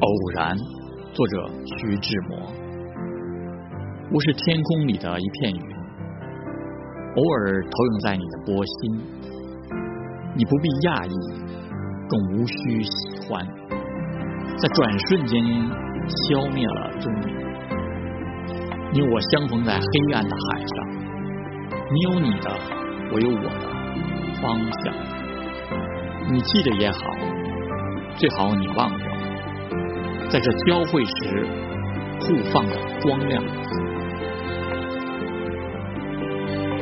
偶然，作者徐志摩。我是天空里的一片云，偶尔投影在你的波心。你不必讶异，更无需喜欢，在转瞬间消灭了踪影。你我相逢在黑暗的海上，你有你的，我有我的方向。你记得也好，最好你忘掉。在这交汇时，互放的光亮。